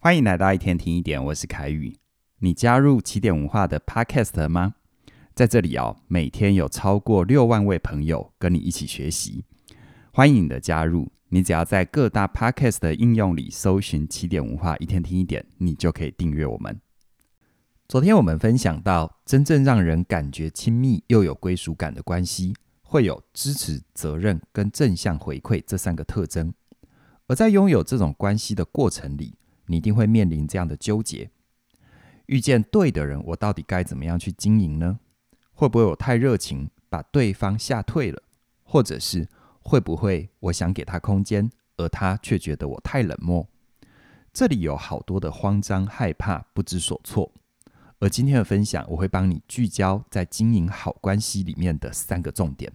欢迎来到一天听一点，我是凯宇。你加入起点文化的 Podcast 了吗？在这里哦，每天有超过六万位朋友跟你一起学习，欢迎你的加入。你只要在各大 Podcast 的应用里搜寻“起点文化一天听一点”，你就可以订阅我们。昨天我们分享到，真正让人感觉亲密又有归属感的关系，会有支持、责任跟正向回馈这三个特征。而在拥有这种关系的过程里，你一定会面临这样的纠结：遇见对的人，我到底该怎么样去经营呢？会不会我太热情，把对方吓退了？或者是会不会我想给他空间，而他却觉得我太冷漠？这里有好多的慌张、害怕、不知所措。而今天的分享，我会帮你聚焦在经营好关系里面的三个重点。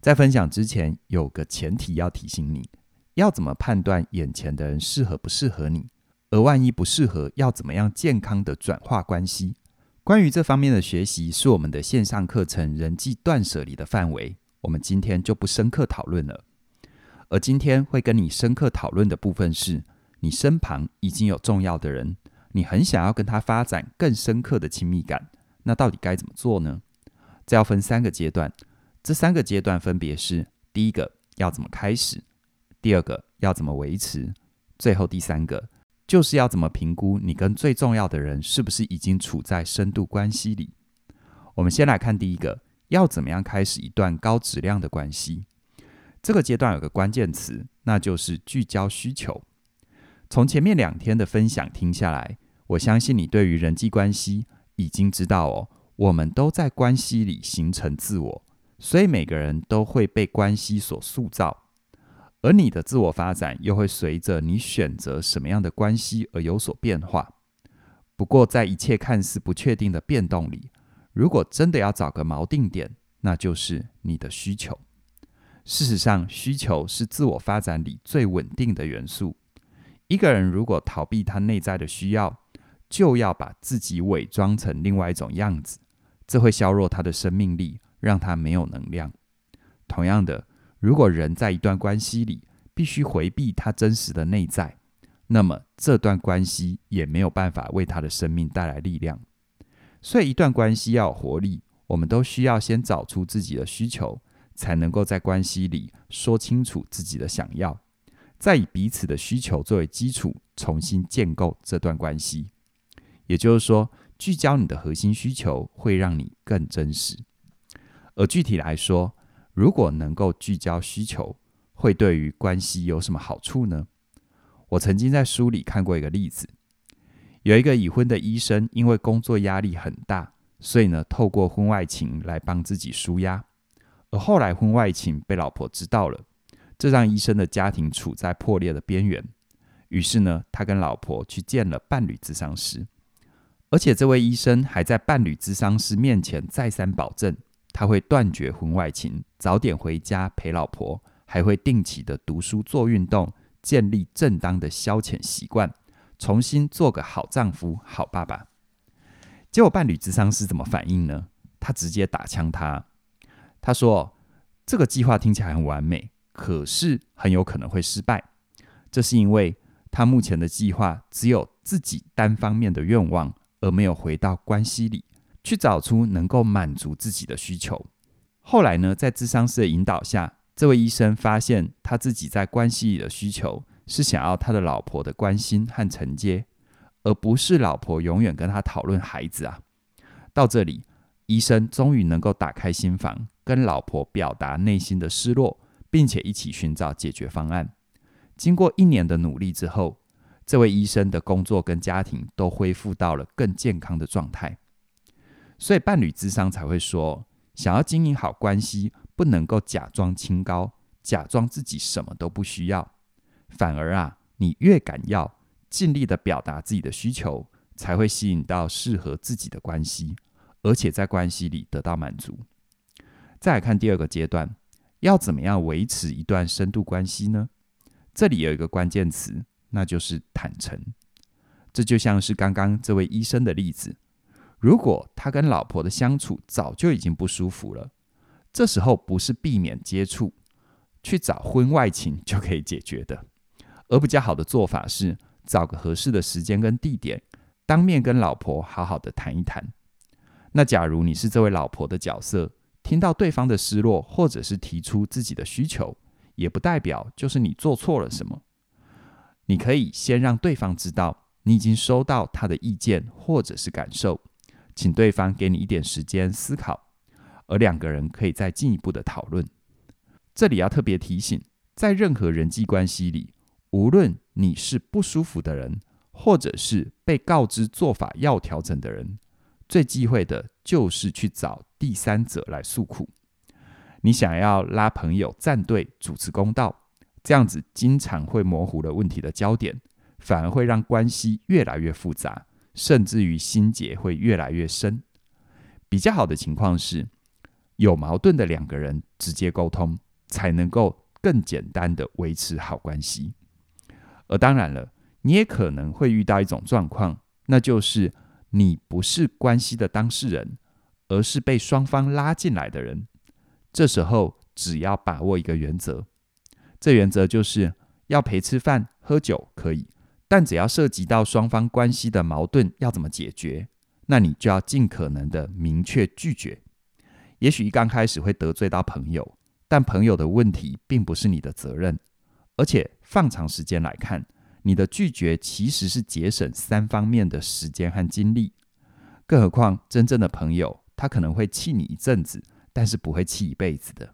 在分享之前，有个前提要提醒你：要怎么判断眼前的人适合不适合你？而万一不适合，要怎么样健康的转化关系？关于这方面的学习，是我们的线上课程《人际断舍离》的范围，我们今天就不深刻讨论了。而今天会跟你深刻讨论的部分是，你身旁已经有重要的人。你很想要跟他发展更深刻的亲密感，那到底该怎么做呢？这要分三个阶段，这三个阶段分别是：第一个要怎么开始，第二个要怎么维持，最后第三个就是要怎么评估你跟最重要的人是不是已经处在深度关系里。我们先来看第一个，要怎么样开始一段高质量的关系？这个阶段有个关键词，那就是聚焦需求。从前面两天的分享听下来。我相信你对于人际关系已经知道哦，我们都在关系里形成自我，所以每个人都会被关系所塑造，而你的自我发展又会随着你选择什么样的关系而有所变化。不过，在一切看似不确定的变动里，如果真的要找个锚定点，那就是你的需求。事实上，需求是自我发展里最稳定的元素。一个人如果逃避他内在的需要，就要把自己伪装成另外一种样子，这会削弱他的生命力，让他没有能量。同样的，如果人在一段关系里必须回避他真实的内在，那么这段关系也没有办法为他的生命带来力量。所以，一段关系要有活力，我们都需要先找出自己的需求，才能够在关系里说清楚自己的想要，再以彼此的需求作为基础，重新建构这段关系。也就是说，聚焦你的核心需求会让你更真实。而具体来说，如果能够聚焦需求，会对于关系有什么好处呢？我曾经在书里看过一个例子，有一个已婚的医生，因为工作压力很大，所以呢，透过婚外情来帮自己纾压。而后来婚外情被老婆知道了，这让医生的家庭处在破裂的边缘。于是呢，他跟老婆去见了伴侣咨商师。而且这位医生还在伴侣咨商师面前再三保证，他会断绝婚外情，早点回家陪老婆，还会定期的读书、做运动，建立正当的消遣习惯，重新做个好丈夫、好爸爸。结果伴侣咨商师怎么反应呢？他直接打枪他，他说：“这个计划听起来很完美，可是很有可能会失败。这是因为他目前的计划只有自己单方面的愿望。”而没有回到关系里去找出能够满足自己的需求。后来呢，在咨商师的引导下，这位医生发现他自己在关系里的需求是想要他的老婆的关心和承接，而不是老婆永远跟他讨论孩子啊。到这里，医生终于能够打开心房，跟老婆表达内心的失落，并且一起寻找解决方案。经过一年的努力之后，这位医生的工作跟家庭都恢复到了更健康的状态，所以伴侣智商才会说，想要经营好关系，不能够假装清高，假装自己什么都不需要，反而啊，你越敢要，尽力的表达自己的需求，才会吸引到适合自己的关系，而且在关系里得到满足。再来看第二个阶段，要怎么样维持一段深度关系呢？这里有一个关键词。那就是坦诚，这就像是刚刚这位医生的例子。如果他跟老婆的相处早就已经不舒服了，这时候不是避免接触，去找婚外情就可以解决的。而比较好的做法是，找个合适的时间跟地点，当面跟老婆好好的谈一谈。那假如你是这位老婆的角色，听到对方的失落，或者是提出自己的需求，也不代表就是你做错了什么。你可以先让对方知道你已经收到他的意见或者是感受，请对方给你一点时间思考，而两个人可以再进一步的讨论。这里要特别提醒，在任何人际关系里，无论你是不舒服的人，或者是被告知做法要调整的人，最忌讳的就是去找第三者来诉苦。你想要拉朋友站队主持公道。这样子经常会模糊了问题的焦点，反而会让关系越来越复杂，甚至于心结会越来越深。比较好的情况是，有矛盾的两个人直接沟通，才能够更简单的维持好关系。而当然了，你也可能会遇到一种状况，那就是你不是关系的当事人，而是被双方拉进来的人。这时候，只要把握一个原则。这原则就是要陪吃饭、喝酒可以，但只要涉及到双方关系的矛盾要怎么解决，那你就要尽可能的明确拒绝。也许一刚开始会得罪到朋友，但朋友的问题并不是你的责任。而且放长时间来看，你的拒绝其实是节省三方面的时间和精力。更何况真正的朋友，他可能会气你一阵子，但是不会气一辈子的。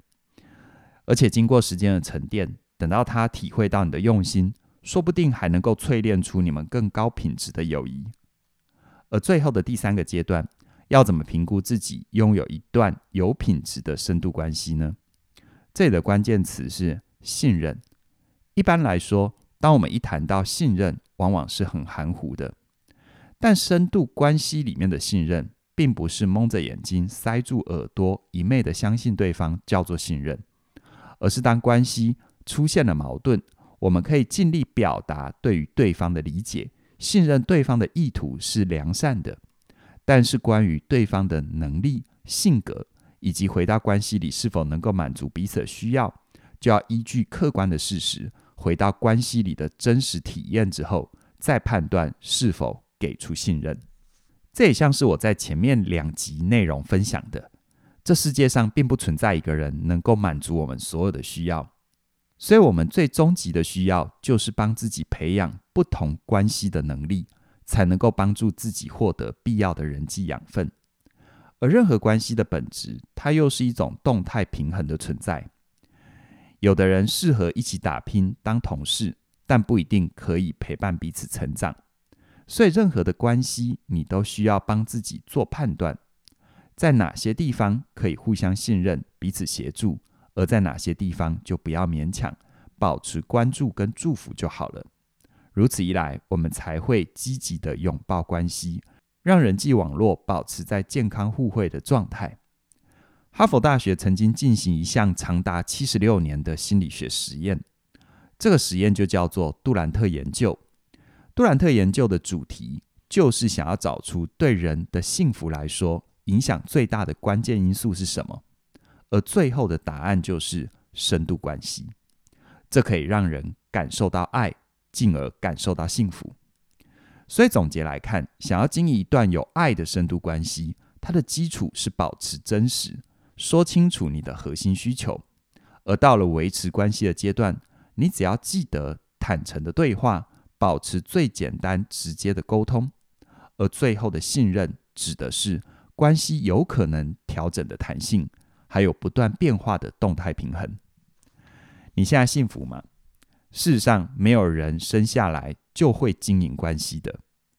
而且经过时间的沉淀，等到他体会到你的用心，说不定还能够淬炼出你们更高品质的友谊。而最后的第三个阶段，要怎么评估自己拥有一段有品质的深度关系呢？这里的关键词是信任。一般来说，当我们一谈到信任，往往是很含糊的。但深度关系里面的信任，并不是蒙着眼睛、塞住耳朵，一昧的相信对方叫做信任。而是当关系出现了矛盾，我们可以尽力表达对于对方的理解，信任对方的意图是良善的。但是关于对方的能力、性格以及回到关系里是否能够满足彼此的需要，就要依据客观的事实，回到关系里的真实体验之后，再判断是否给出信任。这也像是我在前面两集内容分享的。这世界上并不存在一个人能够满足我们所有的需要，所以，我们最终极的需要就是帮自己培养不同关系的能力，才能够帮助自己获得必要的人际养分。而任何关系的本质，它又是一种动态平衡的存在。有的人适合一起打拼当同事，但不一定可以陪伴彼此成长。所以，任何的关系，你都需要帮自己做判断。在哪些地方可以互相信任、彼此协助，而在哪些地方就不要勉强，保持关注跟祝福就好了。如此一来，我们才会积极地拥抱关系，让人际网络保持在健康互惠的状态。哈佛大学曾经进行一项长达七十六年的心理学实验，这个实验就叫做杜兰特研究。杜兰特研究的主题就是想要找出对人的幸福来说，影响最大的关键因素是什么？而最后的答案就是深度关系。这可以让人感受到爱，进而感受到幸福。所以总结来看，想要经营一段有爱的深度关系，它的基础是保持真实，说清楚你的核心需求。而到了维持关系的阶段，你只要记得坦诚的对话，保持最简单直接的沟通。而最后的信任，指的是。关系有可能调整的弹性，还有不断变化的动态平衡。你现在幸福吗？事实上，没有人生下来就会经营关系的，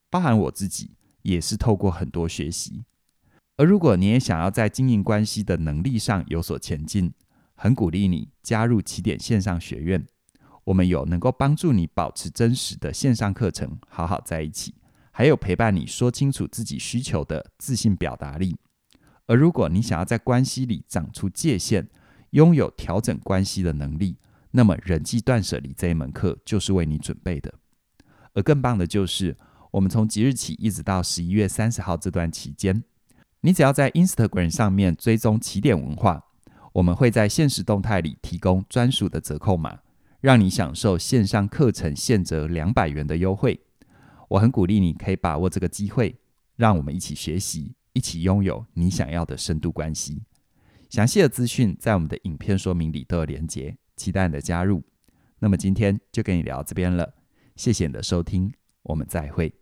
包含我自己也是透过很多学习。而如果你也想要在经营关系的能力上有所前进，很鼓励你加入起点线上学院。我们有能够帮助你保持真实的线上课程，好好在一起。还有陪伴你说清楚自己需求的自信表达力。而如果你想要在关系里长出界限，拥有调整关系的能力，那么人际断舍离这一门课就是为你准备的。而更棒的就是，我们从即日起一直到十一月三十号这段期间，你只要在 Instagram 上面追踪起点文化，我们会在限时动态里提供专属的折扣码，让你享受线上课程现折两百元的优惠。我很鼓励你可以把握这个机会，让我们一起学习，一起拥有你想要的深度关系。详细的资讯在我们的影片说明里都有连结，期待你的加入。那么今天就跟你聊这边了，谢谢你的收听，我们再会。